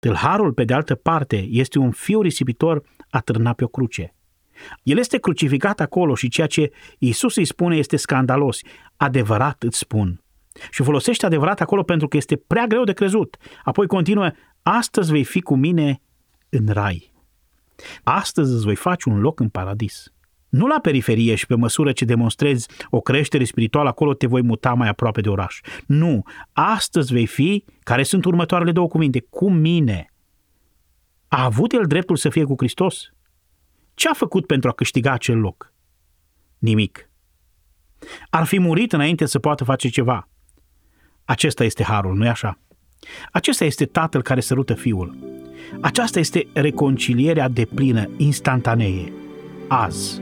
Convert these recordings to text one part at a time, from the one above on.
Tâlharul, pe de altă parte, este un fiu risipitor atârnat pe o cruce. El este crucificat acolo și ceea ce Iisus îi spune este scandalos. Adevărat îți spun. Și folosește adevărat acolo pentru că este prea greu de crezut. Apoi continuă, astăzi vei fi cu mine în rai. Astăzi îți voi face un loc în paradis. Nu la periferie și pe măsură ce demonstrezi o creștere spirituală, acolo te voi muta mai aproape de oraș. Nu, astăzi vei fi, care sunt următoarele două cuvinte, cu mine. A avut el dreptul să fie cu Hristos? Ce a făcut pentru a câștiga acel loc? Nimic. Ar fi murit înainte să poată face ceva. Acesta este harul, nu-i așa? Acesta este tatăl care sărută fiul. Aceasta este reconcilierea de plină, instantanee, azi.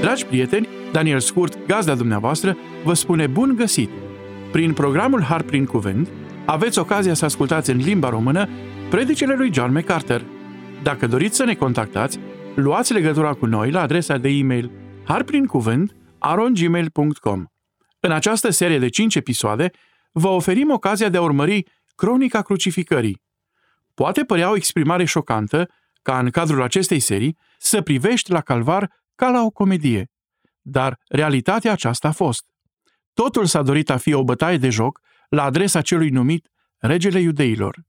Dragi prieteni, Daniel Scurt, gazda dumneavoastră, vă spune bun găsit! Prin programul Har prin Cuvânt, aveți ocazia să ascultați în limba română predicele lui John MacArthur. Dacă doriți să ne contactați, luați legătura cu noi la adresa de e-mail harprincuvânt.arongmail.com În această serie de 5 episoade, vă oferim ocazia de a urmări Cronica Crucificării. Poate părea o exprimare șocantă ca în cadrul acestei serii să privești la calvar ca la o comedie. Dar realitatea aceasta a fost. Totul s-a dorit a fi o bătaie de joc la adresa celui numit Regele Iudeilor.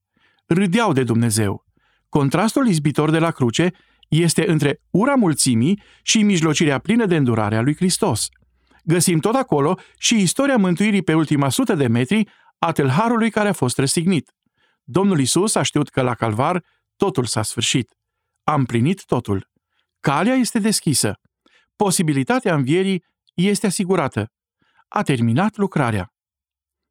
Râdeau de Dumnezeu. Contrastul izbitor de la cruce este între ura mulțimii și mijlocirea plină de îndurare a lui Hristos. Găsim tot acolo și istoria mântuirii pe ultima sută de metri a tâlharului care a fost răstignit. Domnul Isus a știut că la calvar totul s-a sfârșit. A împlinit totul. Calea este deschisă. Posibilitatea învierii este asigurată. A terminat lucrarea.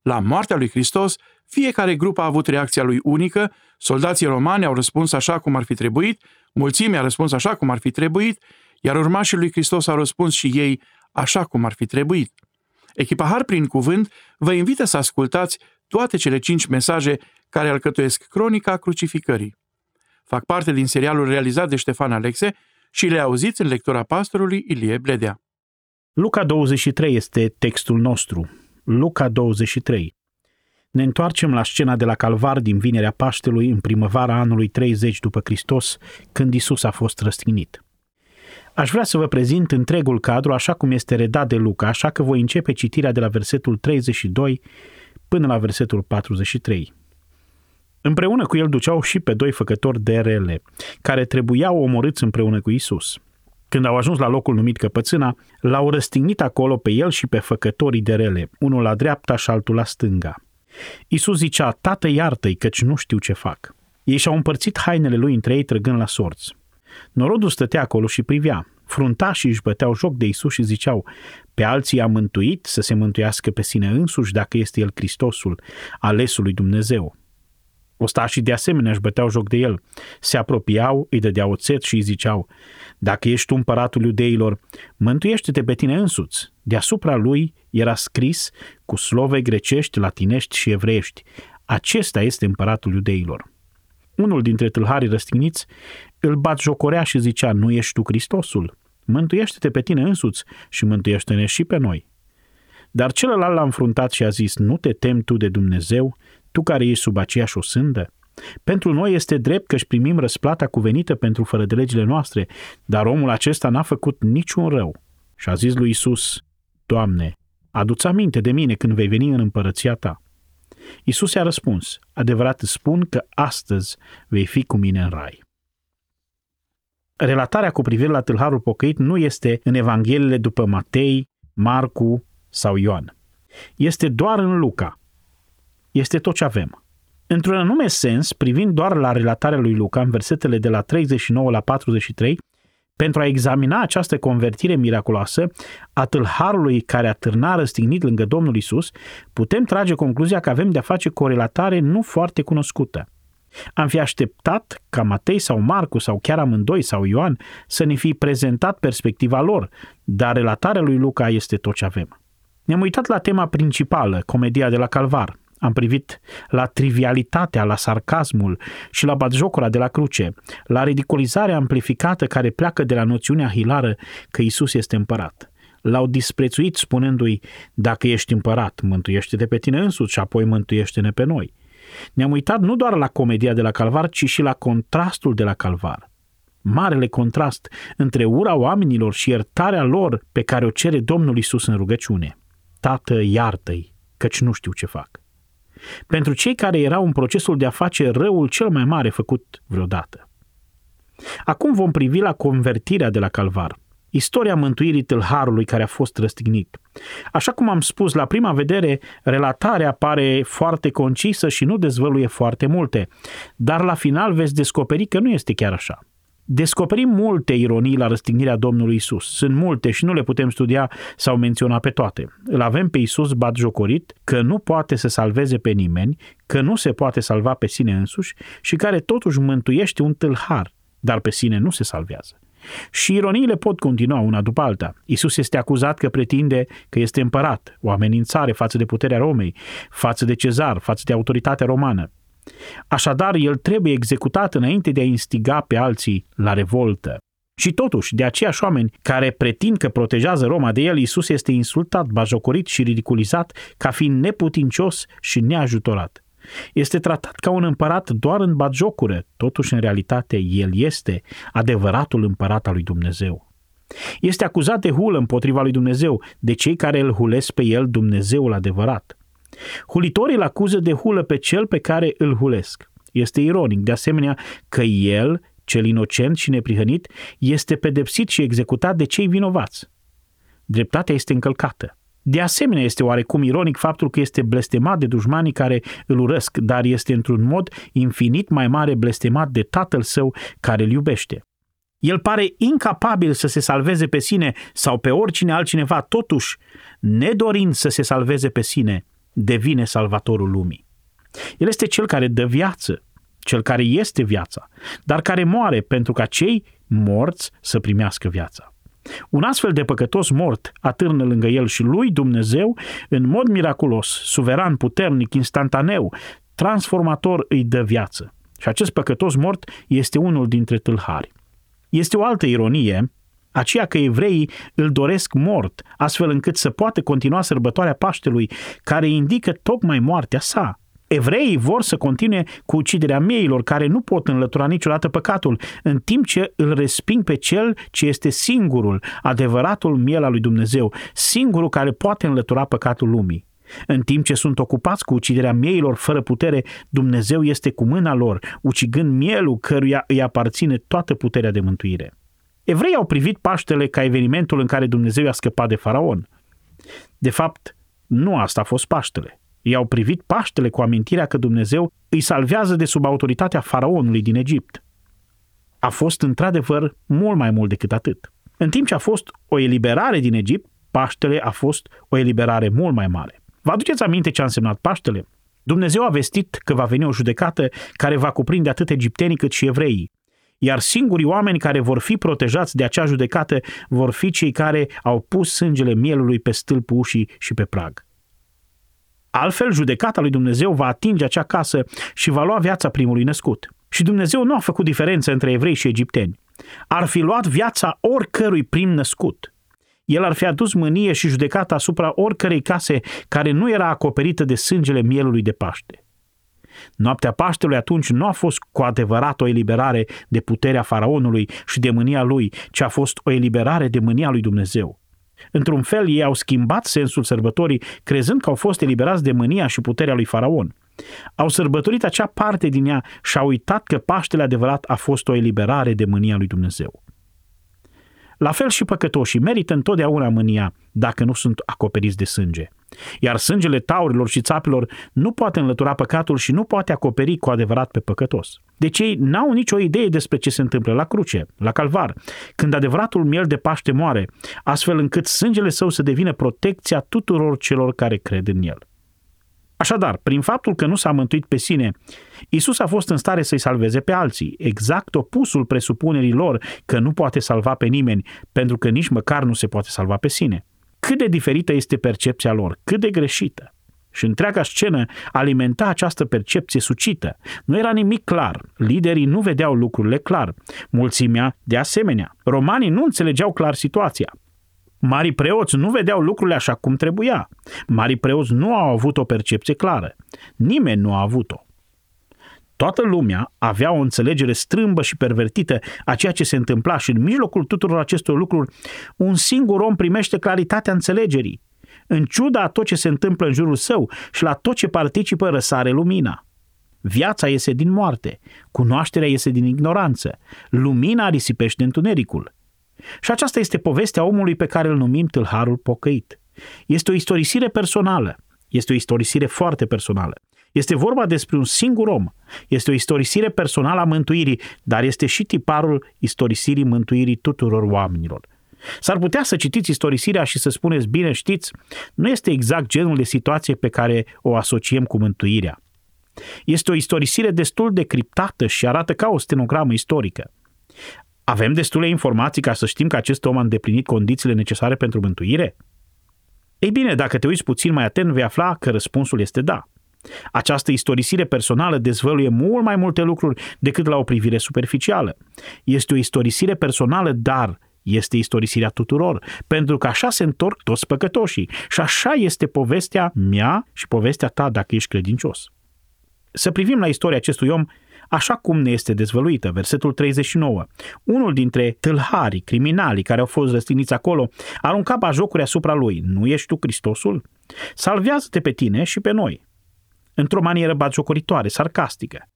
La moartea lui Hristos, fiecare grup a avut reacția lui unică, soldații romani au răspuns așa cum ar fi trebuit, mulțimea a răspuns așa cum ar fi trebuit, iar urmașii lui Hristos au răspuns și ei așa cum ar fi trebuit. Echipa Har prin cuvânt vă invită să ascultați toate cele cinci mesaje care alcătuiesc cronica crucificării. Fac parte din serialul realizat de Ștefan Alexe și le auziți în lectura pastorului Ilie Bledea. Luca 23 este textul nostru. Luca 23. Ne întoarcem la scena de la Calvar din Vinerea Paștelui în primăvara anului 30 după Hristos, când Isus a fost răstignit. Aș vrea să vă prezint întregul cadru așa cum este redat de Luca, așa că voi începe citirea de la versetul 32 până la versetul 43. Împreună cu el duceau și pe doi făcători de rele, care trebuiau omorâți împreună cu Isus. Când au ajuns la locul numit Căpățâna, l-au răstignit acolo pe el și pe făcătorii de rele, unul la dreapta și altul la stânga. Isus zicea, Tată, iartă-i, căci nu știu ce fac. Ei și-au împărțit hainele lui între ei trăgând la sorți. Norodul stătea acolo și privea. Fruntașii își băteau joc de Isus și ziceau, pe alții a mântuit să se mântuiască pe sine însuși dacă este el Hristosul, alesul lui Dumnezeu. Ostașii de asemenea își băteau joc de el. Se apropiau, îi dădeau oțet și îi ziceau, Dacă ești tu împăratul iudeilor, mântuiește-te pe tine însuți. Deasupra lui era scris cu slove grecești, latinești și evreiești. Acesta este împăratul iudeilor. Unul dintre tâlharii răstigniți îl bat jocorea și zicea, nu ești tu Hristosul? Mântuiește-te pe tine însuți și mântuiește-ne și pe noi. Dar celălalt l-a înfruntat și a zis, nu te temi tu de Dumnezeu, tu care ești sub aceeași osândă? Pentru noi este drept că își primim răsplata cuvenită pentru fără de legile noastre, dar omul acesta n-a făcut niciun rău. Și a zis lui Isus, Doamne, adu-ți aminte de mine când vei veni în împărăția ta. Isus i-a răspuns, adevărat îți spun că astăzi vei fi cu mine în rai. Relatarea cu privire la tâlharul pocăit nu este în Evangheliile după Matei, Marcu sau Ioan. Este doar în Luca. Este tot ce avem. Într-un anume sens, privind doar la relatarea lui Luca, în versetele de la 39 la 43, pentru a examina această convertire miraculoasă a tâlharului care a târnat răstignit lângă Domnul Isus, putem trage concluzia că avem de-a face cu o relatare nu foarte cunoscută. Am fi așteptat ca Matei sau Marcu sau chiar amândoi sau Ioan să ne fi prezentat perspectiva lor, dar relatarea lui Luca este tot ce avem. Ne-am uitat la tema principală, comedia de la Calvar. Am privit la trivialitatea, la sarcasmul și la batjocura de la cruce, la ridiculizarea amplificată care pleacă de la noțiunea hilară că Isus este împărat. L-au disprețuit spunându-i, dacă ești împărat, mântuiește-te pe tine însuți și apoi mântuiește-ne pe noi – Ne-am uitat nu doar la comedia de la Calvar, ci și la contrastul de la Calvar. Marele contrast între ura oamenilor și iertarea lor pe care o cere Domnul Isus în rugăciune. Tată, iartă-i, căci nu știu ce fac. Pentru cei care erau în procesul de a face răul cel mai mare făcut vreodată. Acum vom privi la convertirea de la Calvar, istoria mântuirii tâlharului care a fost răstignit. Așa cum am spus, la prima vedere, relatarea pare foarte concisă și nu dezvăluie foarte multe, dar la final veți descoperi că nu este chiar așa. Descoperim multe ironii la răstignirea Domnului Isus. Sunt multe și nu le putem studia sau menționa pe toate. Îl avem pe Isus batjocorit că nu poate să salveze pe nimeni, că nu se poate salva pe sine însuși și care totuși mântuiește un tâlhar, dar pe sine nu se salvează. Și ironiile pot continua una după alta. Isus este acuzat că pretinde că este împărat, o amenințare față de puterea Romei, față de cezar, față de autoritatea romană. Așadar, el trebuie executat înainte de a instiga pe alții la revoltă. Și totuși, de aceiași oameni care pretind că protejează Roma de el, Isus este insultat, bajocorit și ridiculizat ca fiind neputincios și neajutorat. Este tratat ca un împărat doar în batjocură, totuși în realitate el este adevăratul împărat al lui Dumnezeu. Este acuzat de hulă împotriva lui Dumnezeu, de cei care îl hulesc pe el Dumnezeul adevărat. Hulitorii îl acuză de hulă pe cel pe care îl hulesc. Este ironic, de asemenea, că el, cel inocent și neprihănit, este pedepsit și executat de cei vinovați. Dreptatea este încălcată. De asemenea, este oarecum ironic faptul că este blestemat de dușmanii care îl urăsc, dar este într-un mod infinit mai mare blestemat de tatăl său care îl iubește. El pare incapabil să se salveze pe sine sau pe oricine altcineva, totuși, nedorind să se salveze pe sine, devine salvatorul lumii. El este cel care dă viață, cel care este viața, dar care moare pentru ca cei morți să primească viața. Un astfel de păcătos mort atârnă lângă el și lui Dumnezeu în mod miraculos, suveran, puternic, instantaneu, transformator îi dă viață. Și acest păcătos mort este unul dintre tâlhari. Este o altă ironie, aceea că evreii îl doresc mort, astfel încât să poată continua sărbătoarea Paștelui, care indică tocmai moartea sa. Evreii vor să continue cu uciderea mieilor care nu pot înlătura niciodată păcatul, în timp ce îl resping pe cel ce este singurul, adevăratul miel al lui Dumnezeu, singurul care poate înlătura păcatul lumii. În timp ce sunt ocupați cu uciderea mieilor fără putere, Dumnezeu este cu mâna lor, ucigând mielul căruia îi aparține toată puterea de mântuire. Evreii au privit Paștele ca evenimentul în care Dumnezeu i-a scăpat de faraon. De fapt, nu asta a fost Paștele. Ei au privit Paștele cu amintirea că Dumnezeu îi salvează de sub autoritatea faraonului din Egipt. A fost într-adevăr mult mai mult decât atât. În timp ce a fost o eliberare din Egipt, Paștele a fost o eliberare mult mai mare. Vă aduceți aminte ce a însemnat Paștele? Dumnezeu a vestit că va veni o judecată care va cuprinde atât egiptenii cât și evreii iar singurii oameni care vor fi protejați de acea judecată vor fi cei care au pus sângele mielului pe stâlpul ușii și pe prag. Altfel, judecata lui Dumnezeu va atinge acea casă și va lua viața primului născut. Și Dumnezeu nu a făcut diferență între evrei și egipteni. Ar fi luat viața oricărui prim născut. El ar fi adus mânie și judecata asupra oricărei case care nu era acoperită de sângele mielului de Paște. Noaptea Paștelui atunci nu a fost cu adevărat o eliberare de puterea faraonului și de mânia lui, ci a fost o eliberare de mânia lui Dumnezeu. Într-un fel, ei au schimbat sensul sărbătorii, crezând că au fost eliberați de mânia și puterea lui faraon. Au sărbătorit acea parte din ea și au uitat că Paștele adevărat a fost o eliberare de mânia lui Dumnezeu. La fel și păcătoșii merită întotdeauna mânia dacă nu sunt acoperiți de sânge. Iar sângele taurilor și țapilor nu poate înlătura păcatul și nu poate acoperi cu adevărat pe păcătos. Deci ei n-au nicio idee despre ce se întâmplă la cruce, la calvar, când adevăratul miel de Paște moare, astfel încât sângele său să devină protecția tuturor celor care cred în el. Așadar, prin faptul că nu s-a mântuit pe sine, Isus a fost în stare să-i salveze pe alții, exact opusul presupunerii lor că nu poate salva pe nimeni, pentru că nici măcar nu se poate salva pe sine. Cât de diferită este percepția lor, cât de greșită. Și întreaga scenă alimenta această percepție sucită. Nu era nimic clar. Liderii nu vedeau lucrurile clar. Mulțimea, de asemenea. Romanii nu înțelegeau clar situația. Marii preoți nu vedeau lucrurile așa cum trebuia. Marii preoți nu au avut o percepție clară. Nimeni nu a avut-o. Toată lumea avea o înțelegere strâmbă și pervertită a ceea ce se întâmpla și în mijlocul tuturor acestor lucruri, un singur om primește claritatea înțelegerii. În ciuda a tot ce se întâmplă în jurul său și la tot ce participă răsare lumina. Viața iese din moarte, cunoașterea iese din ignoranță, lumina risipește întunericul. Și aceasta este povestea omului pe care îl numim tâlharul pocăit. Este o istorisire personală, este o istorisire foarte personală. Este vorba despre un singur om. Este o istorisire personală a mântuirii, dar este și tiparul istorisirii mântuirii tuturor oamenilor. S-ar putea să citiți istorisirea și să spuneți, bine știți, nu este exact genul de situație pe care o asociem cu mântuirea. Este o istorisire destul de criptată și arată ca o stenogramă istorică. Avem destule informații ca să știm că acest om a îndeplinit condițiile necesare pentru mântuire? Ei bine, dacă te uiți puțin mai atent, vei afla că răspunsul este da. Această istorisire personală dezvăluie mult mai multe lucruri decât la o privire superficială. Este o istorisire personală, dar este istorisirea tuturor, pentru că așa se întorc toți păcătoșii și așa este povestea mea și povestea ta dacă ești credincios. Să privim la istoria acestui om așa cum ne este dezvăluită, versetul 39. Unul dintre tâlharii, criminalii care au fost răstigniți acolo, arunca bajocuri asupra lui. Nu ești tu Hristosul? Salvează-te pe tine și pe noi. Într-o manieră batjocoritoare, sarcastică.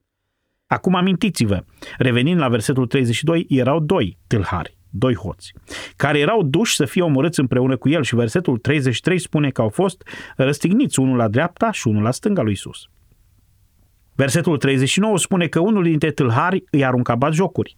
Acum amintiți-vă, revenind la versetul 32, erau doi tâlhari, doi hoți, care erau duși să fie omorâți împreună cu el și versetul 33 spune că au fost răstigniți unul la dreapta și unul la stânga lui Isus. Versetul 39 spune că unul dintre tâlhari îi arunca jocuri.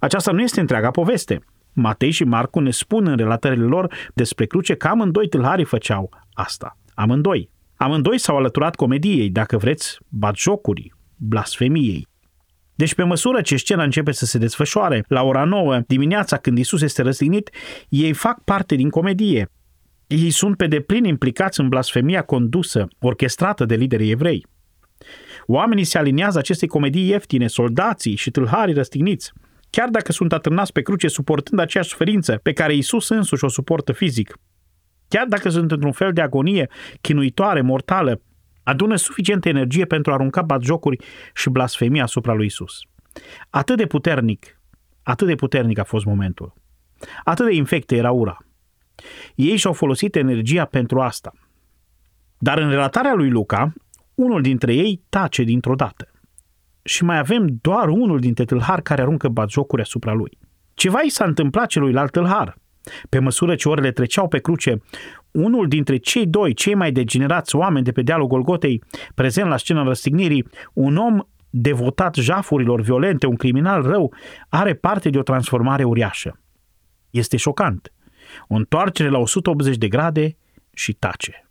Aceasta nu este întreaga poveste. Matei și Marcu ne spun în relatările lor despre cruce că amândoi tâlharii făceau asta. Amândoi. Amândoi s-au alăturat comediei, dacă vreți, jocuri, blasfemiei. Deci pe măsură ce scena începe să se desfășoare, la ora 9 dimineața când Isus este răstignit, ei fac parte din comedie. Ei sunt pe deplin implicați în blasfemia condusă, orchestrată de liderii evrei. Oamenii se aliniază acestei comedii ieftine, soldații și tâlharii răstigniți, chiar dacă sunt atârnați pe cruce suportând aceeași suferință pe care Isus însuși o suportă fizic. Chiar dacă sunt într-un fel de agonie chinuitoare, mortală, adună suficientă energie pentru a arunca batjocuri și blasfemia asupra lui Isus. Atât de puternic, atât de puternic a fost momentul. Atât de infectă era ura. Ei și-au folosit energia pentru asta. Dar în relatarea lui Luca, unul dintre ei tace dintr-o dată. Și mai avem doar unul dintre tâlhari care aruncă batjocuri asupra lui. Ceva i s-a întâmplat celuilalt tâlhar. Pe măsură ce orele treceau pe cruce, unul dintre cei doi, cei mai degenerați oameni de pe dealul Golgotei, prezent la scena răstignirii, un om devotat jafurilor violente, un criminal rău, are parte de o transformare uriașă. Este șocant. O întoarcere la 180 de grade și tace.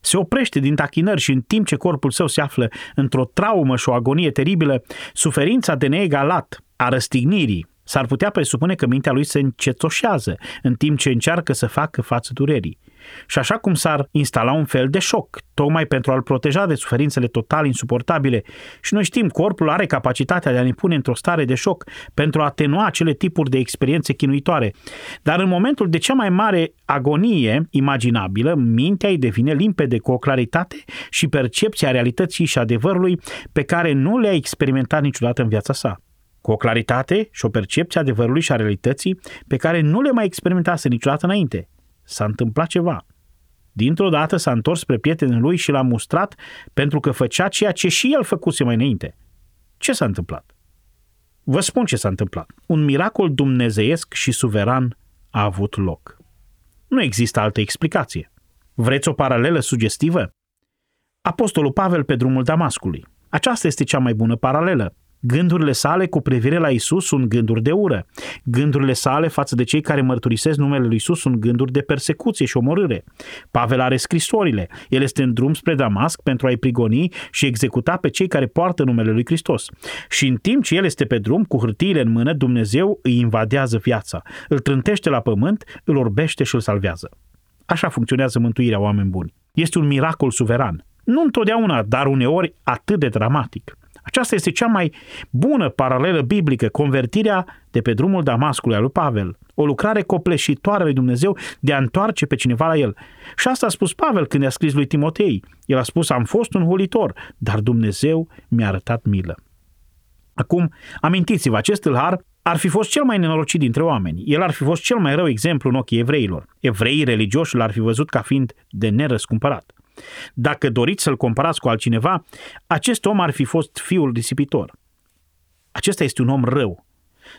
Se oprește din tachinări și în timp ce corpul său se află într-o traumă și o agonie teribilă, suferința de neegalat a răstignirii s-ar putea presupune că mintea lui se încetoșează în timp ce încearcă să facă față durerii. Și așa cum s-ar instala un fel de șoc, tocmai pentru a-l proteja de suferințele total insuportabile. Și noi știm, corpul are capacitatea de a ne pune într-o stare de șoc pentru a atenua acele tipuri de experiențe chinuitoare. Dar în momentul de cea mai mare agonie imaginabilă, mintea îi devine limpede cu o claritate și percepția realității și adevărului pe care nu le-a experimentat niciodată în viața sa cu o claritate și o percepție a adevărului și a realității pe care nu le mai experimentase niciodată înainte. S-a întâmplat ceva. Dintr-o dată s-a întors spre prietenul lui și l-a mustrat pentru că făcea ceea ce și el făcuse mai înainte. Ce s-a întâmplat? Vă spun ce s-a întâmplat. Un miracol dumnezeiesc și suveran a avut loc. Nu există altă explicație. Vreți o paralelă sugestivă? Apostolul Pavel pe drumul Damascului. Aceasta este cea mai bună paralelă. Gândurile sale cu privire la Isus sunt gânduri de ură. Gândurile sale față de cei care mărturisesc numele lui Isus sunt gânduri de persecuție și omorâre. Pavel are scrisorile. El este în drum spre Damasc pentru a-i prigoni și executa pe cei care poartă numele lui Hristos. Și în timp ce el este pe drum, cu hârtiile în mână, Dumnezeu îi invadează viața, îl trântește la pământ, îl orbește și îl salvează. Așa funcționează mântuirea oameni buni. Este un miracol suveran. Nu întotdeauna, dar uneori atât de dramatic. Aceasta este cea mai bună paralelă biblică, convertirea de pe drumul Damascului al lui Pavel. O lucrare copleșitoare lui Dumnezeu de a întoarce pe cineva la el. Și asta a spus Pavel când i-a scris lui Timotei. El a spus, am fost un hulitor, dar Dumnezeu mi-a arătat milă. Acum, amintiți-vă, acest tâlhar ar fi fost cel mai nenorocit dintre oameni. El ar fi fost cel mai rău exemplu în ochii evreilor. Evreii religioși l-ar fi văzut ca fiind de nerăscumpărat. Dacă doriți să-l comparați cu altcineva, acest om ar fi fost fiul disipitor. Acesta este un om rău.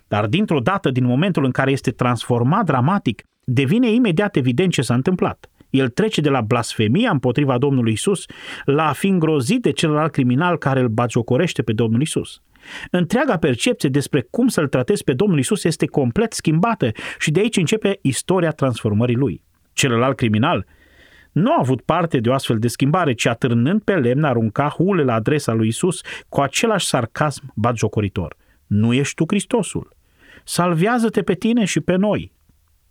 Dar dintr-o dată, din momentul în care este transformat dramatic, devine imediat evident ce s-a întâmplat. El trece de la blasfemia împotriva Domnului Isus la a fi îngrozit de celălalt criminal care îl bagiocorește pe Domnul Isus. Întreaga percepție despre cum să-l tratezi pe Domnul Isus este complet schimbată și de aici începe istoria transformării lui. Celălalt criminal nu a avut parte de o astfel de schimbare, ci atârnând pe lemn arunca hule la adresa lui Isus cu același sarcasm batjocoritor. Nu ești tu Hristosul. Salvează-te pe tine și pe noi.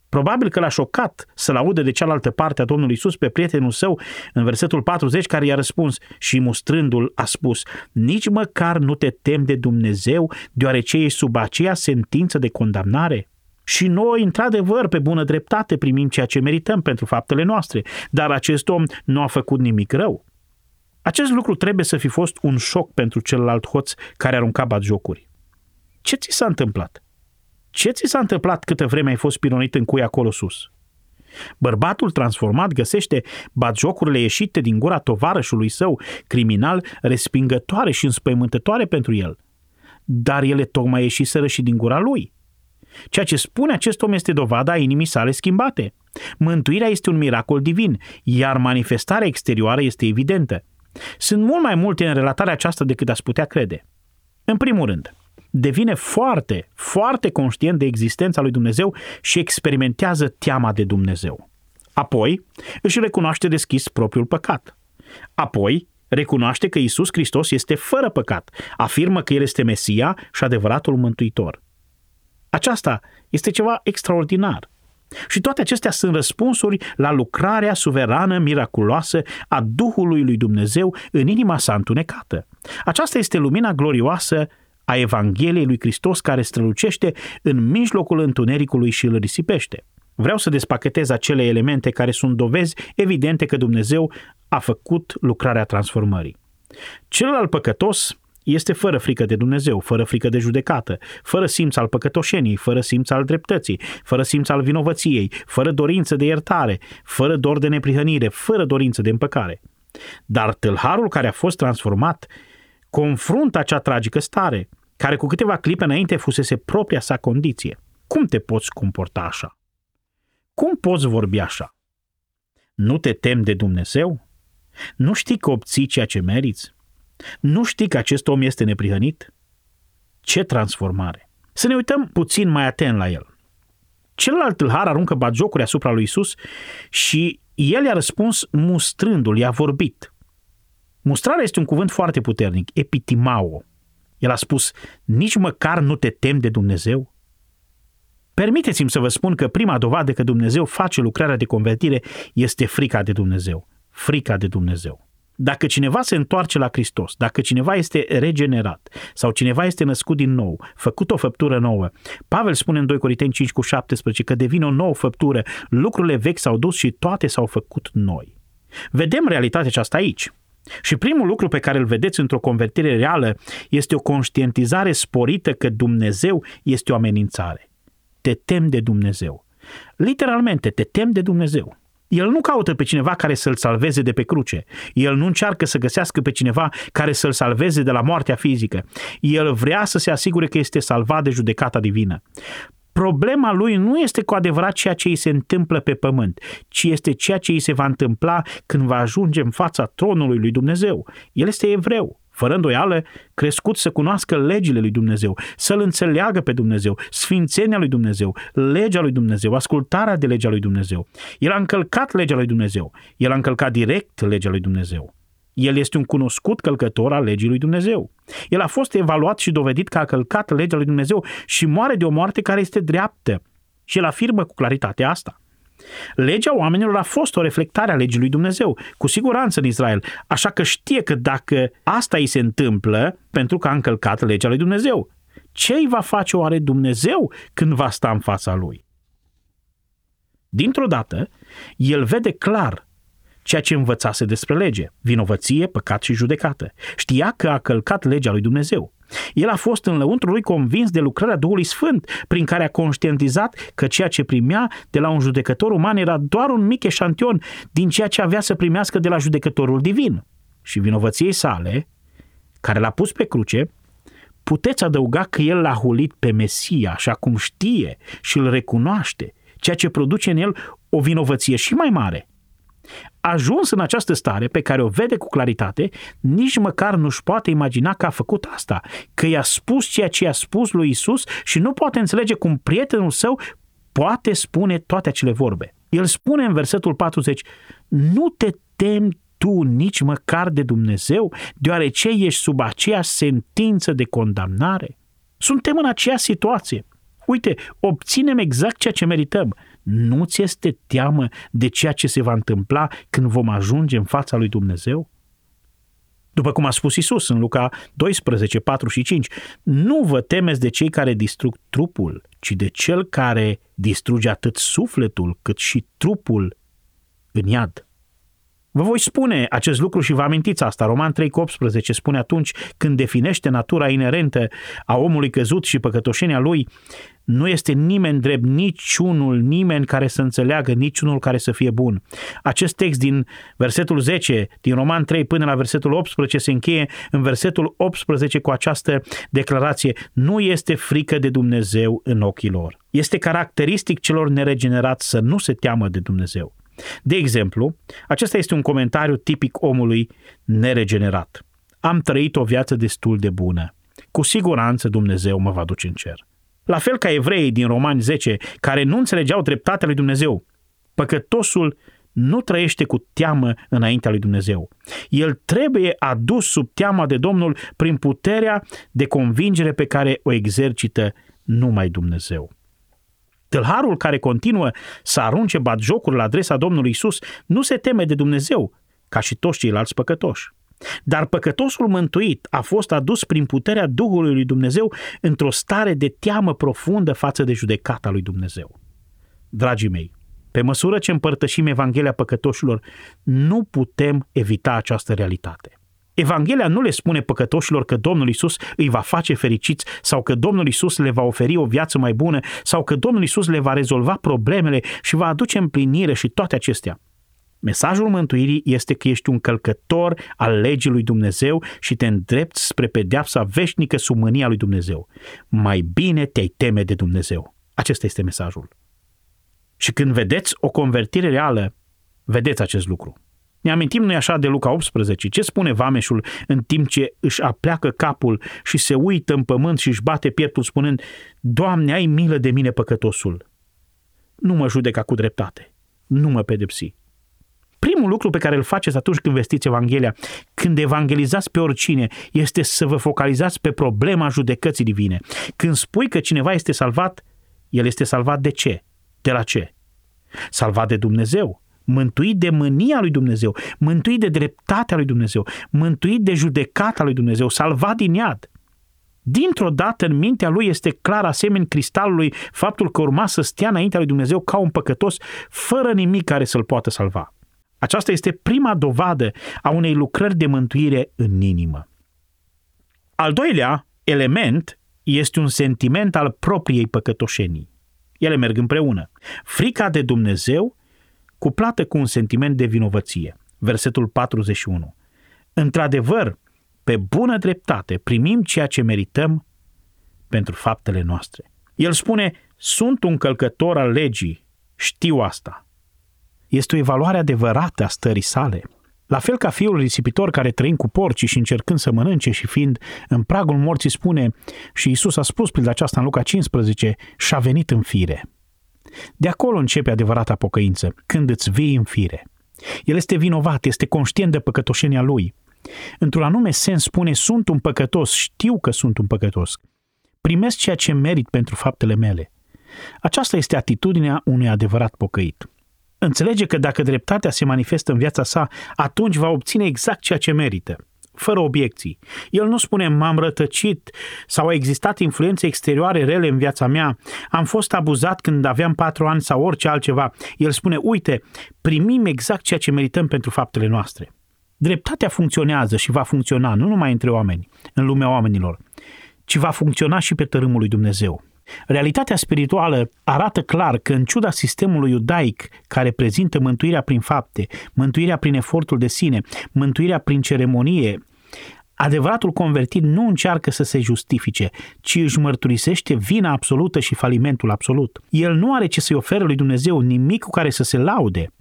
Probabil că l-a șocat să-l audă de cealaltă parte a Domnului Isus pe prietenul său în versetul 40 care i-a răspuns și mustrându-l a spus Nici măcar nu te tem de Dumnezeu deoarece ești sub aceea sentință de condamnare? Și noi, într-adevăr, pe bună dreptate primim ceea ce merităm pentru faptele noastre, dar acest om nu a făcut nimic rău. Acest lucru trebuie să fi fost un șoc pentru celălalt hoț care arunca batjocuri. Ce ți s-a întâmplat? Ce ți s-a întâmplat câtă vreme ai fost pironit în cui acolo sus? Bărbatul transformat găsește batjocurile ieșite din gura tovarășului său, criminal, respingătoare și înspăimântătoare pentru el. Dar ele tocmai ieșiseră și din gura lui. Ceea ce spune acest om este dovada a inimii sale schimbate. Mântuirea este un miracol divin, iar manifestarea exterioară este evidentă. Sunt mult mai multe în relatarea aceasta decât ați putea crede. În primul rând, devine foarte, foarte conștient de existența lui Dumnezeu și experimentează teama de Dumnezeu. Apoi, își recunoaște deschis propriul păcat. Apoi, recunoaște că Isus Hristos este fără păcat, afirmă că El este Mesia și adevăratul Mântuitor. Aceasta este ceva extraordinar. Și toate acestea sunt răspunsuri la lucrarea suverană, miraculoasă a Duhului lui Dumnezeu în inima sa întunecată. Aceasta este lumina glorioasă a Evangheliei lui Hristos care strălucește în mijlocul întunericului și îl risipește. Vreau să despachetez acele elemente care sunt dovezi evidente că Dumnezeu a făcut lucrarea transformării. Celălalt păcătos este fără frică de Dumnezeu, fără frică de judecată, fără simț al păcătoșenii, fără simț al dreptății, fără simț al vinovăției, fără dorință de iertare, fără dor de neprihănire, fără dorință de împăcare. Dar tâlharul care a fost transformat confruntă acea tragică stare, care cu câteva clipe înainte fusese propria sa condiție. Cum te poți comporta așa? Cum poți vorbi așa? Nu te temi de Dumnezeu? Nu știi că obții ceea ce meriți? Nu știi că acest om este neprihănit? Ce transformare! Să ne uităm puțin mai atent la el. Celălalt tâlhar aruncă batjocuri asupra lui Isus și el i-a răspuns mustrându-l, i-a vorbit. Mustrarea este un cuvânt foarte puternic, epitimao. El a spus, nici măcar nu te tem de Dumnezeu? Permiteți-mi să vă spun că prima dovadă că Dumnezeu face lucrarea de convertire este frica de Dumnezeu. Frica de Dumnezeu. Dacă cineva se întoarce la Hristos, dacă cineva este regenerat sau cineva este născut din nou, făcut o făptură nouă, Pavel spune în 2 Corinteni 5 cu 17 că devine o nouă făptură, lucrurile vechi s-au dus și toate s-au făcut noi. Vedem realitatea aceasta aici. Și primul lucru pe care îl vedeți într-o convertire reală este o conștientizare sporită că Dumnezeu este o amenințare. Te tem de Dumnezeu. Literalmente, te tem de Dumnezeu. El nu caută pe cineva care să-l salveze de pe cruce. El nu încearcă să găsească pe cineva care să-l salveze de la moartea fizică. El vrea să se asigure că este salvat de judecata divină. Problema lui nu este cu adevărat ceea ce îi se întâmplă pe pământ, ci este ceea ce îi se va întâmpla când va ajunge în fața tronului lui Dumnezeu. El este evreu fără îndoială, crescut să cunoască legile lui Dumnezeu, să-L înțeleagă pe Dumnezeu, sfințenia lui Dumnezeu, legea lui Dumnezeu, ascultarea de legea lui Dumnezeu. El a încălcat legea lui Dumnezeu, el a încălcat direct legea lui Dumnezeu. El este un cunoscut călcător al legii lui Dumnezeu. El a fost evaluat și dovedit că a călcat legea lui Dumnezeu și moare de o moarte care este dreaptă. Și el afirmă cu claritate asta. Legea oamenilor a fost o reflectare a legii lui Dumnezeu, cu siguranță în Israel, așa că știe că dacă asta îi se întâmplă, pentru că a încălcat legea lui Dumnezeu, ce îi va face oare Dumnezeu când va sta în fața lui? Dintr-o dată, el vede clar ceea ce învățase despre lege, vinovăție, păcat și judecată. Știa că a călcat legea lui Dumnezeu. El a fost în lăuntru lui convins de lucrarea Duhului Sfânt, prin care a conștientizat că ceea ce primea de la un judecător uman era doar un mic eșantion din ceea ce avea să primească de la judecătorul divin. Și vinovăției sale, care l-a pus pe cruce, puteți adăuga că el l-a hulit pe Mesia, așa cum știe și îl recunoaște, ceea ce produce în el o vinovăție și mai mare. Ajuns în această stare pe care o vede cu claritate, nici măcar nu-și poate imagina că a făcut asta, că i-a spus ceea ce i-a spus lui Isus și nu poate înțelege cum prietenul său poate spune toate acele vorbe. El spune în versetul 40, nu te temi tu nici măcar de Dumnezeu, deoarece ești sub aceeași sentință de condamnare? Suntem în aceeași situație. Uite, obținem exact ceea ce merităm. Nu ți este teamă de ceea ce se va întâmpla când vom ajunge în fața lui Dumnezeu? După cum a spus Isus în Luca 12, 4 și 5, nu vă temeți de cei care distrug trupul, ci de cel care distruge atât sufletul cât și trupul în iad. Vă voi spune acest lucru și vă amintiți asta. Roman 3 18 spune atunci când definește natura inerentă a omului căzut și păcătoșenia lui, nu este nimeni drept, niciunul, nimeni care să înțeleagă, niciunul care să fie bun. Acest text din versetul 10, din Roman 3 până la versetul 18 se încheie în versetul 18 cu această declarație. Nu este frică de Dumnezeu în ochii lor. Este caracteristic celor neregenerați să nu se teamă de Dumnezeu. De exemplu, acesta este un comentariu tipic omului neregenerat. Am trăit o viață destul de bună. Cu siguranță Dumnezeu mă va duce în cer. La fel ca evreii din Romani 10, care nu înțelegeau dreptatea lui Dumnezeu. Păcătosul nu trăiește cu teamă înaintea lui Dumnezeu. El trebuie adus sub teama de Domnul prin puterea de convingere pe care o exercită numai Dumnezeu. Tâlharul care continuă să arunce batjocuri la adresa Domnului Isus nu se teme de Dumnezeu, ca și toți ceilalți păcătoși. Dar păcătosul mântuit a fost adus prin puterea Duhului lui Dumnezeu într-o stare de teamă profundă față de judecata lui Dumnezeu. Dragii mei, pe măsură ce împărtășim Evanghelia păcătoșilor, nu putem evita această realitate. Evanghelia nu le spune păcătoșilor că Domnul Isus îi va face fericiți sau că Domnul Isus le va oferi o viață mai bună sau că Domnul Isus le va rezolva problemele și va aduce împlinire și toate acestea. Mesajul mântuirii este că ești un călcător al legii lui Dumnezeu și te îndrepți spre pedeapsa veșnică sub mânia lui Dumnezeu. Mai bine te-ai teme de Dumnezeu. Acesta este mesajul. Și când vedeți o convertire reală, vedeți acest lucru. Ne amintim noi așa de Luca 18, ce spune vameșul în timp ce își apleacă capul și se uită în pământ și își bate pieptul spunând, Doamne, ai milă de mine păcătosul. Nu mă judeca cu dreptate, nu mă pedepsi. Primul lucru pe care îl faceți atunci când vestiți Evanghelia, când evangelizați pe oricine, este să vă focalizați pe problema judecății divine. Când spui că cineva este salvat, el este salvat de ce? De la ce? Salvat de Dumnezeu, mântuit de mânia lui Dumnezeu, mântuit de dreptatea lui Dumnezeu, mântuit de judecata lui Dumnezeu, salvat din iad. Dintr-o dată în mintea lui este clar asemeni cristalului faptul că urma să stea înaintea lui Dumnezeu ca un păcătos, fără nimic care să-l poată salva. Aceasta este prima dovadă a unei lucrări de mântuire în inimă. Al doilea element este un sentiment al propriei păcătoșenii. Ele merg împreună. Frica de Dumnezeu cuplată cu un sentiment de vinovăție. Versetul 41. Într-adevăr, pe bună dreptate primim ceea ce merităm pentru faptele noastre. El spune, sunt un călcător al legii, știu asta. Este o evaluare adevărată a stării sale. La fel ca fiul risipitor care trăind cu porci și încercând să mănânce și fiind în pragul morții spune, și Isus a spus prin aceasta în Luca 15, și-a venit în fire. De acolo începe adevărata pocăință, când îți vii în fire. El este vinovat, este conștient de păcătoșenia lui. Într-un anume sens spune, sunt un păcătos, știu că sunt un păcătos. Primesc ceea ce merit pentru faptele mele. Aceasta este atitudinea unui adevărat pocăit. Înțelege că dacă dreptatea se manifestă în viața sa, atunci va obține exact ceea ce merită. Fără obiecții. El nu spune m-am rătăcit sau au existat influențe exterioare rele în viața mea, am fost abuzat când aveam patru ani sau orice altceva. El spune, uite, primim exact ceea ce merităm pentru faptele noastre. Dreptatea funcționează și va funcționa nu numai între oameni, în lumea oamenilor, ci va funcționa și pe tărâmul lui Dumnezeu. Realitatea spirituală arată clar că în ciuda sistemului iudaic care prezintă mântuirea prin fapte, mântuirea prin efortul de sine, mântuirea prin ceremonie, adevăratul convertit nu încearcă să se justifice, ci își mărturisește vina absolută și falimentul absolut. El nu are ce să-i ofere lui Dumnezeu nimic cu care să se laude.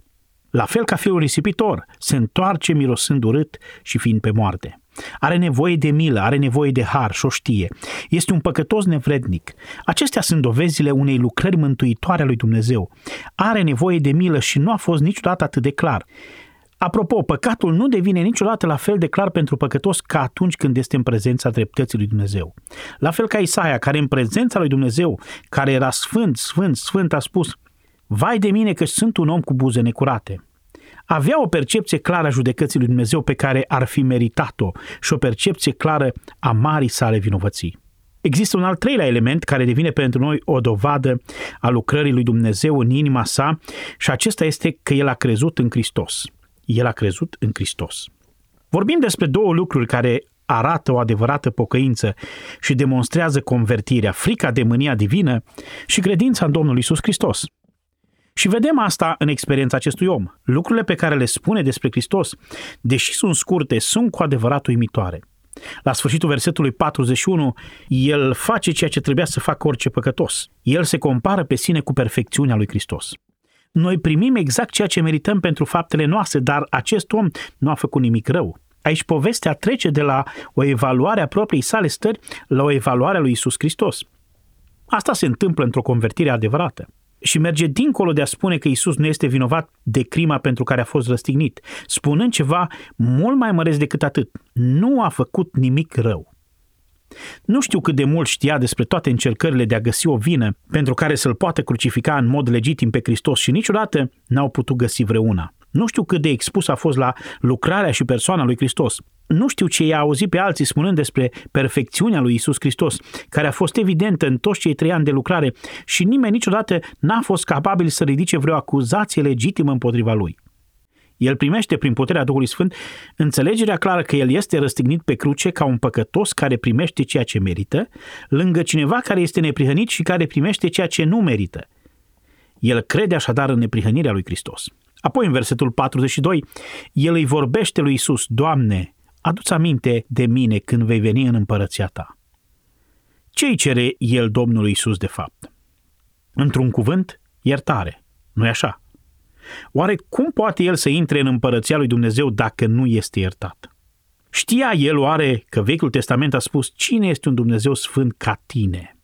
La fel ca fiul risipitor, se întoarce mirosând urât și fiind pe moarte. Are nevoie de milă, are nevoie de har și o știe. Este un păcătos nevrednic. Acestea sunt dovezile unei lucrări mântuitoare a lui Dumnezeu. Are nevoie de milă și nu a fost niciodată atât de clar. Apropo, păcatul nu devine niciodată la fel de clar pentru păcătos ca atunci când este în prezența dreptății lui Dumnezeu. La fel ca Isaia, care în prezența lui Dumnezeu, care era sfânt, sfânt, sfânt, a spus, Vai de mine că sunt un om cu buze necurate avea o percepție clară a judecății lui Dumnezeu pe care ar fi meritat-o și o percepție clară a marii sale vinovății. Există un al treilea element care devine pentru noi o dovadă a lucrării lui Dumnezeu în inima sa și acesta este că el a crezut în Hristos. El a crezut în Hristos. Vorbim despre două lucruri care arată o adevărată pocăință și demonstrează convertirea, frica de mânia divină și credința în Domnul Isus Hristos. Și vedem asta în experiența acestui om. Lucrurile pe care le spune despre Hristos, deși sunt scurte, sunt cu adevărat uimitoare. La sfârșitul versetului 41, el face ceea ce trebuia să facă orice păcătos. El se compară pe sine cu perfecțiunea lui Hristos. Noi primim exact ceea ce merităm pentru faptele noastre, dar acest om nu a făcut nimic rău. Aici povestea trece de la o evaluare a propriei sale stări la o evaluare a lui Isus Hristos. Asta se întâmplă într-o convertire adevărată și merge dincolo de a spune că Isus nu este vinovat de crima pentru care a fost răstignit, spunând ceva mult mai măreț decât atât. Nu a făcut nimic rău. Nu știu cât de mult știa despre toate încercările de a găsi o vină pentru care să-l poată crucifica în mod legitim pe Hristos și niciodată n-au putut găsi vreuna. Nu știu cât de expus a fost la lucrarea și persoana lui Hristos. Nu știu ce i-a auzit pe alții spunând despre perfecțiunea lui Isus Hristos, care a fost evidentă în toți cei trei ani de lucrare și nimeni niciodată n-a fost capabil să ridice vreo acuzație legitimă împotriva lui. El primește prin puterea Duhului Sfânt înțelegerea clară că el este răstignit pe cruce ca un păcătos care primește ceea ce merită, lângă cineva care este neprihănit și care primește ceea ce nu merită. El crede așadar în neprihănirea lui Hristos. Apoi, în versetul 42, el îi vorbește lui Isus, Doamne, adu-ți aminte de mine când vei veni în împărăția ta. Ce îi cere el Domnului Isus de fapt? Într-un cuvânt, iertare. nu e așa? Oare cum poate el să intre în împărăția lui Dumnezeu dacă nu este iertat? Știa el oare că Vechiul Testament a spus cine este un Dumnezeu sfânt ca tine?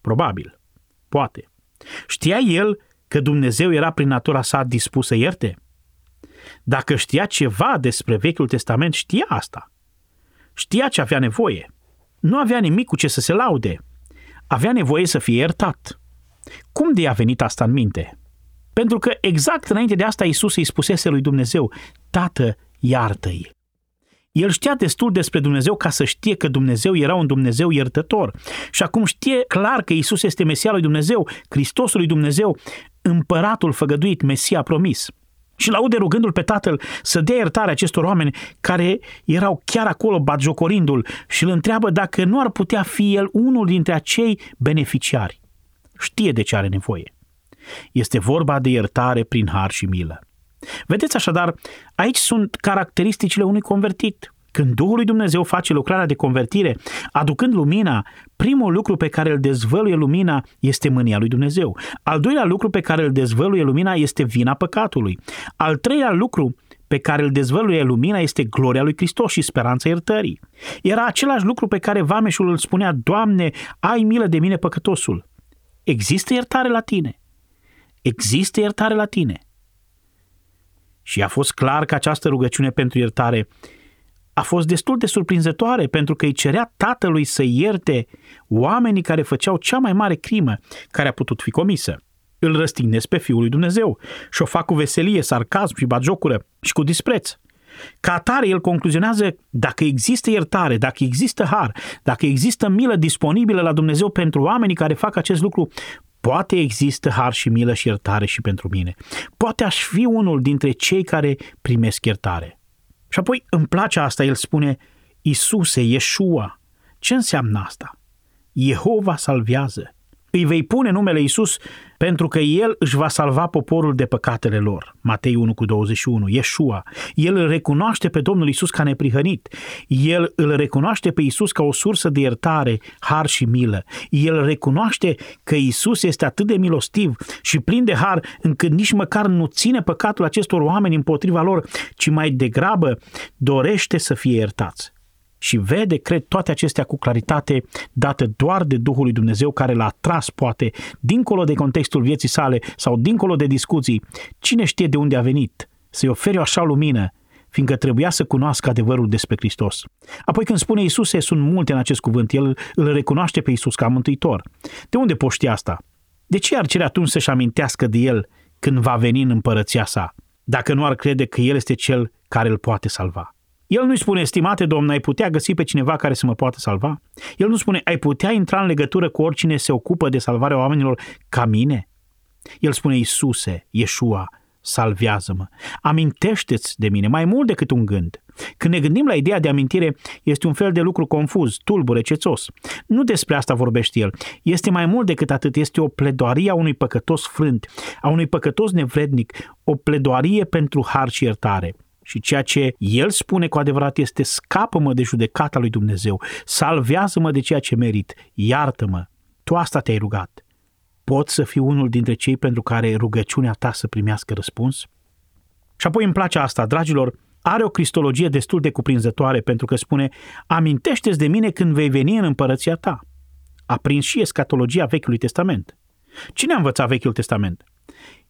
Probabil. Poate. Știa el că Dumnezeu era prin natura sa dispus să ierte? Dacă știa ceva despre Vechiul Testament, știa asta. Știa ce avea nevoie. Nu avea nimic cu ce să se laude. Avea nevoie să fie iertat. Cum de a venit asta în minte? Pentru că exact înainte de asta Isus îi spusese lui Dumnezeu, Tată, iartă-i. El știa destul despre Dumnezeu ca să știe că Dumnezeu era un Dumnezeu iertător. Și acum știe clar că Isus este Mesia lui Dumnezeu, Hristosul lui Dumnezeu, împăratul făgăduit, Mesia promis. Și laude rugându-l pe tatăl să dea iertare acestor oameni care erau chiar acolo batjocorindu-l și îl întreabă dacă nu ar putea fi el unul dintre acei beneficiari. Știe de ce are nevoie. Este vorba de iertare prin har și milă. Vedeți așadar, aici sunt caracteristicile unui convertit. Când Duhul lui Dumnezeu face lucrarea de convertire, aducând lumina, primul lucru pe care îl dezvăluie lumina este mânia lui Dumnezeu. Al doilea lucru pe care îl dezvăluie lumina este vina păcatului. Al treilea lucru pe care îl dezvăluie lumina este gloria lui Hristos și speranța iertării. Era același lucru pe care vameșul îl spunea, Doamne, ai milă de mine păcătosul. Există iertare la tine. Există iertare la tine. Și a fost clar că această rugăciune pentru iertare a fost destul de surprinzătoare pentru că îi cerea tatălui să ierte oamenii care făceau cea mai mare crimă care a putut fi comisă. Îl răstignesc pe Fiul lui Dumnezeu și o fac cu veselie, sarcasm și bagiocură și cu dispreț. Ca atare, el concluzionează dacă există iertare, dacă există har, dacă există milă disponibilă la Dumnezeu pentru oamenii care fac acest lucru, poate există har și milă și iertare și pentru mine. Poate aș fi unul dintre cei care primesc iertare. Și apoi îmi place asta, el spune, Isuse, Yeshua. Ce înseamnă asta? Jehova salvează. Îi vei pune numele Isus pentru că El își va salva poporul de păcatele lor. Matei 1 cu 21, Yeshua. El îl recunoaște pe Domnul Isus ca neprihănit. El îl recunoaște pe Isus ca o sursă de iertare, har și milă. El recunoaște că Isus este atât de milostiv și plin de har încât nici măcar nu ține păcatul acestor oameni împotriva lor, ci mai degrabă dorește să fie iertați și vede, cred, toate acestea cu claritate dată doar de Duhul lui Dumnezeu care l-a tras, poate, dincolo de contextul vieții sale sau dincolo de discuții. Cine știe de unde a venit să-i ofere o așa lumină, fiindcă trebuia să cunoască adevărul despre Hristos. Apoi când spune Iisuse, sunt multe în acest cuvânt, el îl recunoaște pe Iisus ca mântuitor. De unde poți ști asta? De ce ar cere atunci să-și amintească de el când va veni în împărăția sa, dacă nu ar crede că el este cel care îl poate salva? El nu-i spune, stimate domn, ai putea găsi pe cineva care să mă poată salva? El nu spune, ai putea intra în legătură cu oricine se ocupă de salvarea oamenilor ca mine? El spune, Iisuse, Iesua, salvează-mă. Amintește-ți de mine mai mult decât un gând. Când ne gândim la ideea de amintire, este un fel de lucru confuz, tulbure, cețos. Nu despre asta vorbește el. Este mai mult decât atât. Este o pledoarie a unui păcătos frânt, a unui păcătos nevrednic, o pledoarie pentru har și iertare. Și ceea ce el spune cu adevărat este scapă-mă de judecata lui Dumnezeu, salvează-mă de ceea ce merit, iartă-mă. Tu asta te-ai rugat. Poți să fii unul dintre cei pentru care rugăciunea ta să primească răspuns? Și apoi îmi place asta, dragilor, are o cristologie destul de cuprinzătoare pentru că spune amintește-ți de mine când vei veni în împărăția ta. A prins și escatologia Vechiului Testament. Cine a învățat Vechiul Testament?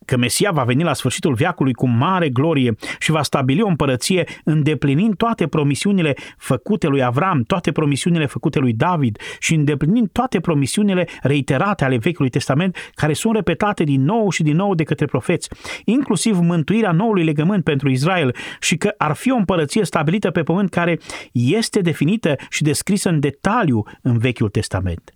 Că Mesia va veni la sfârșitul veacului cu mare glorie și va stabili o împărăție îndeplinind toate promisiunile făcute lui Avram, toate promisiunile făcute lui David și îndeplinind toate promisiunile reiterate ale Vechiului Testament care sunt repetate din nou și din nou de către profeți, inclusiv mântuirea noului legământ pentru Israel și că ar fi o împărăție stabilită pe pământ care este definită și descrisă în detaliu în Vechiul Testament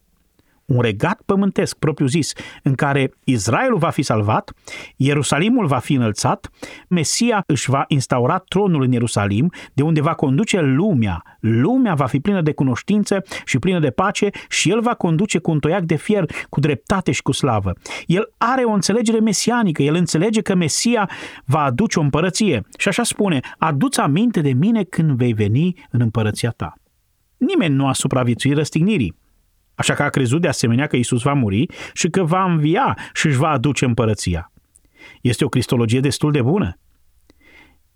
un regat pământesc, propriu zis, în care Israelul va fi salvat, Ierusalimul va fi înălțat, Mesia își va instaura tronul în Ierusalim, de unde va conduce lumea. Lumea va fi plină de cunoștință și plină de pace și el va conduce cu un toiac de fier, cu dreptate și cu slavă. El are o înțelegere mesianică, el înțelege că Mesia va aduce o împărăție. Și așa spune, adu-ți aminte de mine când vei veni în împărăția ta. Nimeni nu a supraviețuit răstignirii. Așa că a crezut de asemenea că Isus va muri și că va învia și își va aduce împărăția. Este o cristologie destul de bună.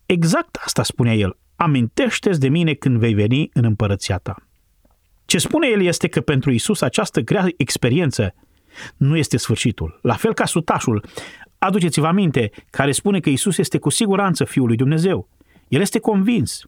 Exact asta spunea el. Amintește-ți de mine când vei veni în împărăția ta. Ce spune el este că pentru Isus această grea experiență nu este sfârșitul. La fel ca sutașul, aduceți-vă aminte, care spune că Isus este cu siguranță Fiul lui Dumnezeu. El este convins.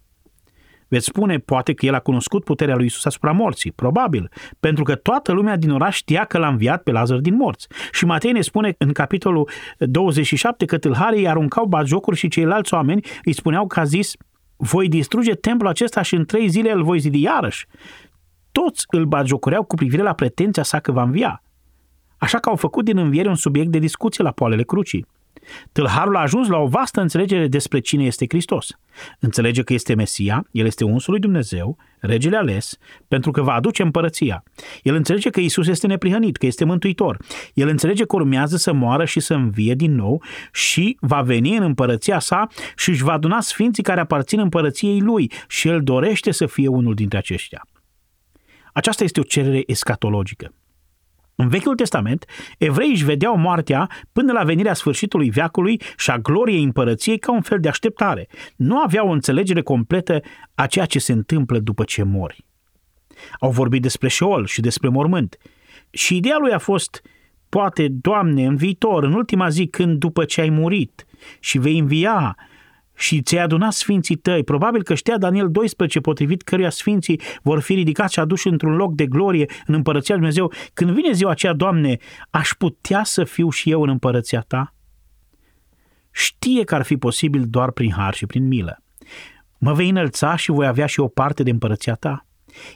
Veți spune, poate că el a cunoscut puterea lui Isus asupra morții. Probabil, pentru că toată lumea din oraș știa că l-a înviat pe Lazar din morți. Și Matei ne spune în capitolul 27 că tâlharii aruncau batjocuri și ceilalți oameni îi spuneau că a zis voi distruge templul acesta și în trei zile îl voi zidi iarăși. Toți îl batjocureau cu privire la pretenția sa că va învia. Așa că au făcut din înviere un subiect de discuție la poalele crucii. Tâlharul a ajuns la o vastă înțelegere despre cine este Hristos. Înțelege că este Mesia, el este unsul lui Dumnezeu, regele ales, pentru că va aduce împărăția. El înțelege că Isus este neprihănit, că este mântuitor. El înțelege că urmează să moară și să învie din nou și va veni în împărăția sa și își va aduna sfinții care aparțin împărăției lui și el dorește să fie unul dintre aceștia. Aceasta este o cerere escatologică. În Vechiul Testament, evreii își vedeau moartea până la venirea sfârșitului veacului și a gloriei împărăției ca un fel de așteptare. Nu aveau o înțelegere completă a ceea ce se întâmplă după ce mori. Au vorbit despre șeol și despre mormânt. Și ideea lui a fost, poate, Doamne, în viitor, în ultima zi, când după ce ai murit și vei învia și ți-ai adunat sfinții tăi. Probabil că știa Daniel 12, potrivit căruia sfinții vor fi ridicați și aduși într-un loc de glorie în împărăția Lui Dumnezeu. Când vine ziua aceea, Doamne, aș putea să fiu și eu în împărăția Ta? Știe că ar fi posibil doar prin har și prin milă. Mă vei înălța și voi avea și o parte de împărăția ta.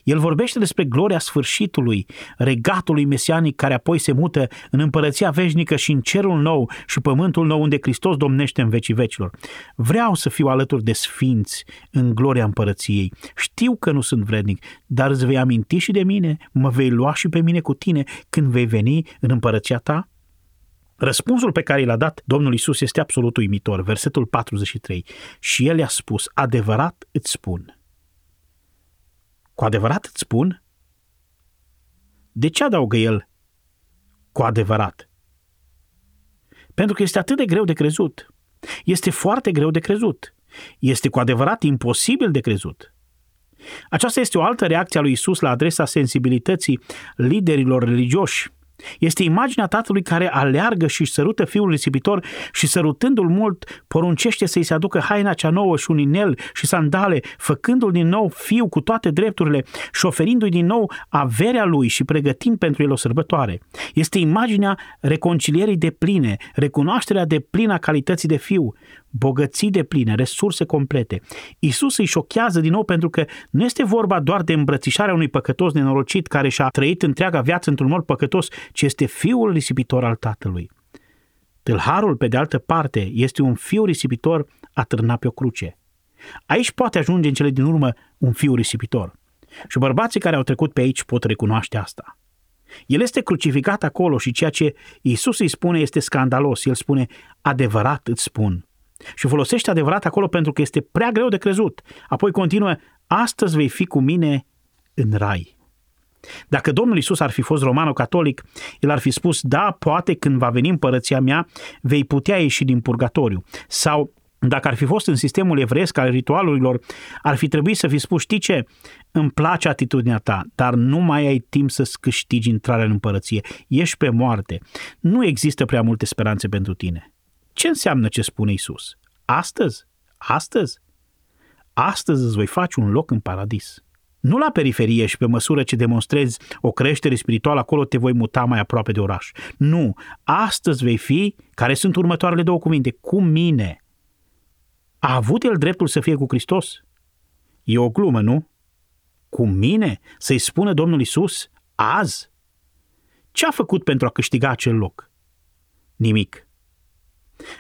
El vorbește despre gloria sfârșitului, regatului mesianic care apoi se mută în împărăția veșnică și în cerul nou și pământul nou unde Hristos domnește în vecii vecilor. Vreau să fiu alături de sfinți în gloria împărăției. Știu că nu sunt vrednic, dar îți vei aminti și de mine, mă vei lua și pe mine cu tine când vei veni în împărăția ta? Răspunsul pe care l-a dat Domnul Isus este absolut uimitor, versetul 43. Și el i-a spus, adevărat îți spun, cu adevărat îți spun? De ce adaugă el cu adevărat? Pentru că este atât de greu de crezut. Este foarte greu de crezut. Este cu adevărat imposibil de crezut. Aceasta este o altă reacție a lui Isus la adresa sensibilității liderilor religioși este imaginea tatălui care aleargă și își sărută fiul risipitor și sărutându-l mult, poruncește să-i se aducă haina cea nouă și un inel și sandale, făcându-l din nou fiu cu toate drepturile și oferindu-i din nou averea lui și pregătind pentru el o sărbătoare. Este imaginea reconcilierii de pline, recunoașterea de plină a calității de fiu, bogății de pline, resurse complete. Isus îi șochează din nou pentru că nu este vorba doar de îmbrățișarea unui păcătos nenorocit care și-a trăit întreaga viață într-un mod păcătos, ci este fiul risipitor al tatălui. Tâlharul, pe de altă parte, este un fiu risipitor atârnat pe o cruce. Aici poate ajunge în cele din urmă un fiu risipitor. Și bărbații care au trecut pe aici pot recunoaște asta. El este crucificat acolo și ceea ce Isus îi spune este scandalos. El spune, adevărat îți spun, și folosește adevărat acolo pentru că este prea greu de crezut. Apoi continuă, astăzi vei fi cu mine în rai. Dacă Domnul Isus ar fi fost romano-catolic, el ar fi spus, da, poate când va veni împărăția mea, vei putea ieși din purgatoriu. Sau dacă ar fi fost în sistemul evreiesc al ritualurilor, ar fi trebuit să fi spus, știi ce, îmi place atitudinea ta, dar nu mai ai timp să-ți câștigi intrarea în împărăție. Ești pe moarte. Nu există prea multe speranțe pentru tine. Ce înseamnă ce spune Isus? Astăzi? Astăzi? Astăzi îți voi face un loc în paradis. Nu la periferie și pe măsură ce demonstrezi o creștere spirituală, acolo te voi muta mai aproape de oraș. Nu, astăzi vei fi, care sunt următoarele două cuvinte, cu mine. A avut el dreptul să fie cu Hristos? E o glumă, nu? Cu mine? Să-i spună Domnul Isus azi? Ce a făcut pentru a câștiga acel loc? Nimic.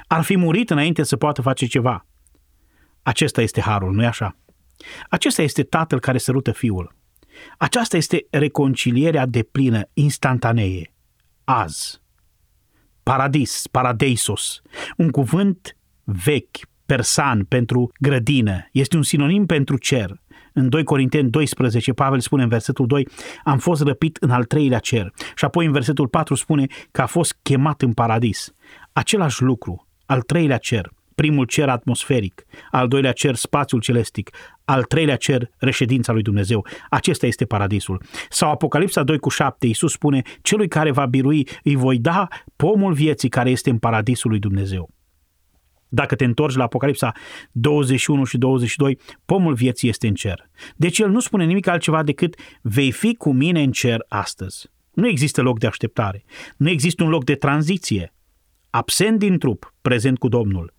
Ar fi murit înainte să poată face ceva. Acesta este harul, nu-i așa? Acesta este tatăl care sărută fiul. Aceasta este reconcilierea de plină, instantanee. Azi. Paradis, paradeisos, un cuvânt vechi, persan pentru grădină, este un sinonim pentru cer. În 2 Corinteni 12, Pavel spune în versetul 2, am fost răpit în al treilea cer. Și apoi în versetul 4 spune că a fost chemat în paradis. Același lucru, al treilea cer, primul cer atmosferic, al doilea cer spațiul celestic, al treilea cer reședința lui Dumnezeu. Acesta este paradisul. Sau Apocalipsa 2 cu 7, Iisus spune, celui care va birui îi voi da pomul vieții care este în paradisul lui Dumnezeu. Dacă te întorci la Apocalipsa 21 și 22, pomul vieții este în cer. Deci el nu spune nimic altceva decât vei fi cu mine în cer astăzi. Nu există loc de așteptare. Nu există un loc de tranziție. Absent din trup, prezent cu Domnul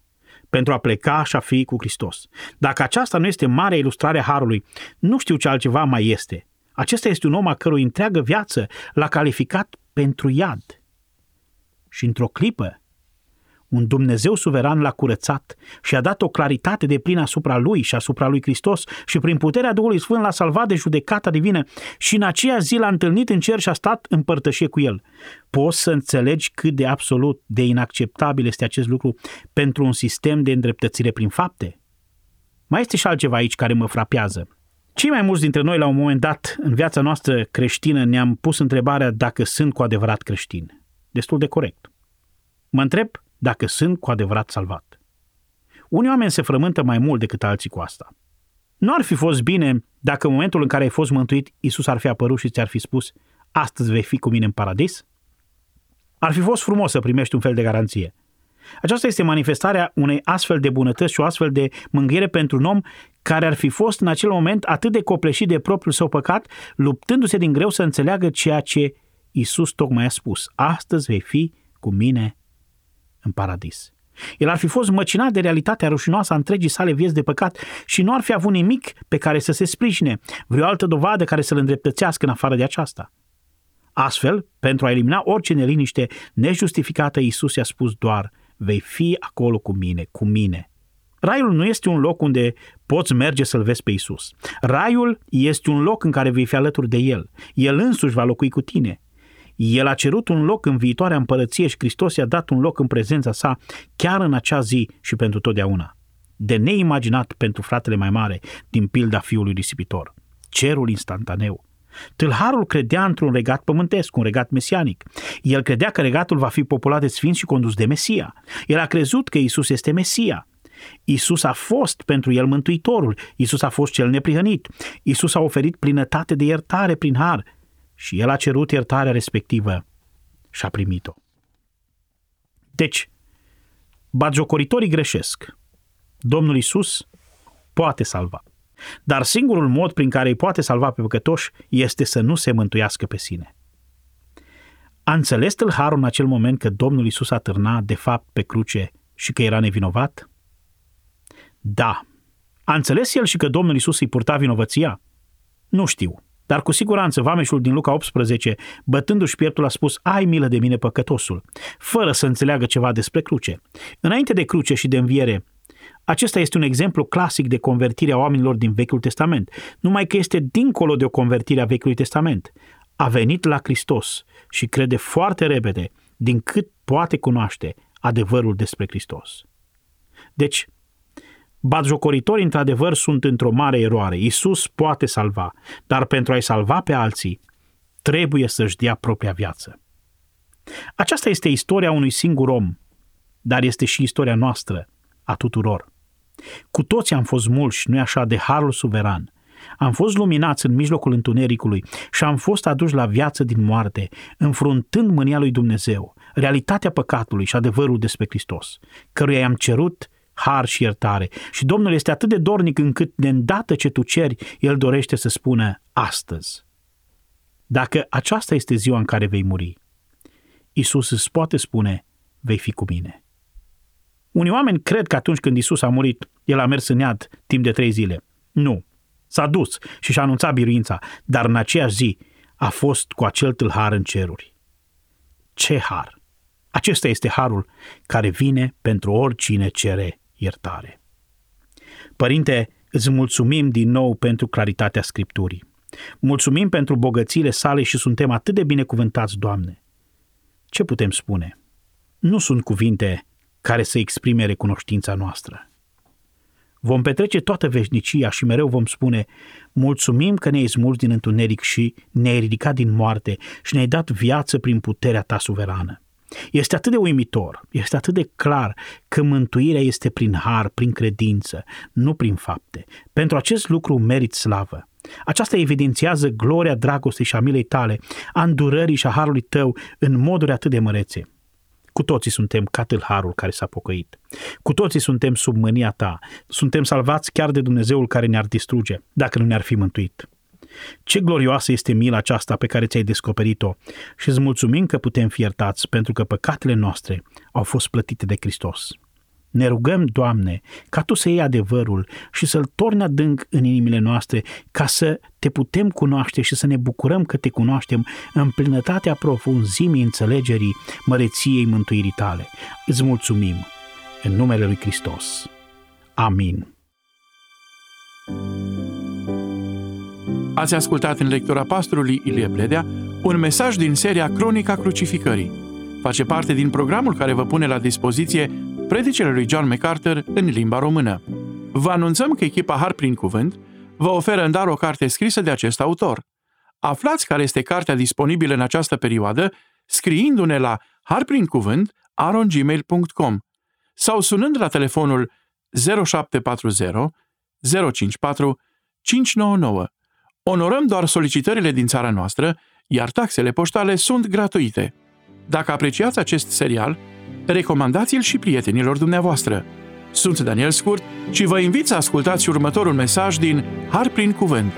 pentru a pleca și a fi cu Hristos. Dacă aceasta nu este mare ilustrare a Harului, nu știu ce altceva mai este. Acesta este un om a cărui întreagă viață l-a calificat pentru iad. Și într-o clipă, un Dumnezeu suveran l-a curățat și a dat o claritate de plină asupra lui și asupra lui Hristos și prin puterea Duhului Sfânt l-a salvat de judecata divină și în aceea zi l-a întâlnit în cer și a stat în părtășie cu el. Poți să înțelegi cât de absolut de inacceptabil este acest lucru pentru un sistem de îndreptățire prin fapte? Mai este și altceva aici care mă frapează. Cei mai mulți dintre noi, la un moment dat, în viața noastră creștină, ne-am pus întrebarea dacă sunt cu adevărat creștini. Destul de corect. Mă întreb dacă sunt cu adevărat salvat. Unii oameni se frământă mai mult decât alții cu asta. Nu ar fi fost bine dacă în momentul în care ai fost mântuit, Isus ar fi apărut și ți-ar fi spus, astăzi vei fi cu mine în paradis? Ar fi fost frumos să primești un fel de garanție. Aceasta este manifestarea unei astfel de bunătăți și o astfel de mânghiere pentru un om care ar fi fost în acel moment atât de copleșit de propriul său păcat, luptându-se din greu să înțeleagă ceea ce Isus tocmai a spus. Astăzi vei fi cu mine în paradis. El ar fi fost măcinat de realitatea rușinoasă a întregii sale vieți de păcat și nu ar fi avut nimic pe care să se sprijine, vreo altă dovadă care să-l îndreptățească în afară de aceasta. Astfel, pentru a elimina orice neliniște nejustificată, Iisus i-a spus doar, vei fi acolo cu mine, cu mine. Raiul nu este un loc unde poți merge să-L vezi pe Isus. Raiul este un loc în care vei fi alături de El. El însuși va locui cu tine. El a cerut un loc în viitoarea împărăție și Hristos i-a dat un loc în prezența sa chiar în acea zi și pentru totdeauna. De neimaginat pentru fratele mai mare din pilda fiului risipitor. Cerul instantaneu. Tâlharul credea într-un regat pământesc, un regat mesianic. El credea că regatul va fi populat de sfinți și condus de Mesia. El a crezut că Isus este Mesia. Isus a fost pentru el mântuitorul, Isus a fost cel neprihănit, Isus a oferit plinătate de iertare prin har și el a cerut iertarea respectivă și a primit-o. Deci, bagiocoritorii greșesc. Domnul Isus poate salva. Dar singurul mod prin care îi poate salva pe păcătoși este să nu se mântuiască pe sine. A înțeles tâlharul în acel moment că Domnul Isus a târnat de fapt pe cruce și că era nevinovat? Da. A înțeles el și că Domnul Isus îi purta vinovăția? Nu știu. Dar cu siguranță vameșul din Luca 18, bătându-și pieptul, a spus, ai milă de mine păcătosul, fără să înțeleagă ceva despre cruce. Înainte de cruce și de înviere, acesta este un exemplu clasic de convertire a oamenilor din Vechiul Testament, numai că este dincolo de o convertire a Vechiului Testament. A venit la Hristos și crede foarte repede, din cât poate cunoaște adevărul despre Hristos. Deci, Batjocoritorii, într-adevăr, sunt într-o mare eroare. Isus poate salva, dar pentru a-i salva pe alții, trebuie să-și dea propria viață. Aceasta este istoria unui singur om, dar este și istoria noastră, a tuturor. Cu toți am fost mulți, nu așa, de harul suveran. Am fost luminați în mijlocul întunericului și am fost aduși la viață din moarte, înfruntând mânia lui Dumnezeu, realitatea păcatului și adevărul despre Hristos, căruia i-am cerut har și iertare. Și Domnul este atât de dornic încât de îndată ce tu ceri, El dorește să spună astăzi. Dacă aceasta este ziua în care vei muri, Isus îți poate spune, vei fi cu mine. Unii oameni cred că atunci când Isus a murit, El a mers în iad timp de trei zile. Nu. S-a dus și și-a anunțat biruința, dar în aceeași zi a fost cu acel tâlhar în ceruri. Ce har! Acesta este harul care vine pentru oricine cere iertare. Părinte, îți mulțumim din nou pentru claritatea Scripturii. Mulțumim pentru bogățiile sale și suntem atât de binecuvântați, Doamne. Ce putem spune? Nu sunt cuvinte care să exprime recunoștința noastră. Vom petrece toată veșnicia și mereu vom spune mulțumim că ne-ai smuls din întuneric și ne-ai ridicat din moarte și ne-ai dat viață prin puterea ta suverană. Este atât de uimitor, este atât de clar că mântuirea este prin har, prin credință, nu prin fapte. Pentru acest lucru merit slavă. Aceasta evidențiază gloria dragostei și a milei tale, a îndurării și a harului tău în moduri atât de mărețe. Cu toții suntem ca tâlharul care s-a pocăit. Cu toții suntem sub mânia ta. Suntem salvați chiar de Dumnezeul care ne-ar distruge, dacă nu ne-ar fi mântuit. Ce glorioasă este mila aceasta pe care ți-ai descoperit-o și îți mulțumim că putem fi iertați pentru că păcatele noastre au fost plătite de Hristos. Ne rugăm, Doamne, ca Tu să iei adevărul și să-L torni adânc în inimile noastre, ca să Te putem cunoaște și să ne bucurăm că Te cunoaștem în plinătatea profunzimii înțelegerii măreției mântuirii Tale. Îți mulțumim în numele Lui Hristos. Amin. Ați ascultat în lectura pastorului Ilie Bledea un mesaj din seria Cronica Crucificării. Face parte din programul care vă pune la dispoziție predicele lui John MacArthur în limba română. Vă anunțăm că echipa Har prin Cuvânt vă oferă în dar o carte scrisă de acest autor. Aflați care este cartea disponibilă în această perioadă scriindu-ne la harprincuvânt.arongmail.com sau sunând la telefonul 0740 054 599 Onorăm doar solicitările din țara noastră, iar taxele poștale sunt gratuite. Dacă apreciați acest serial, recomandați-l și prietenilor dumneavoastră. Sunt Daniel Scurt și vă invit să ascultați următorul mesaj din Har prin Cuvânt.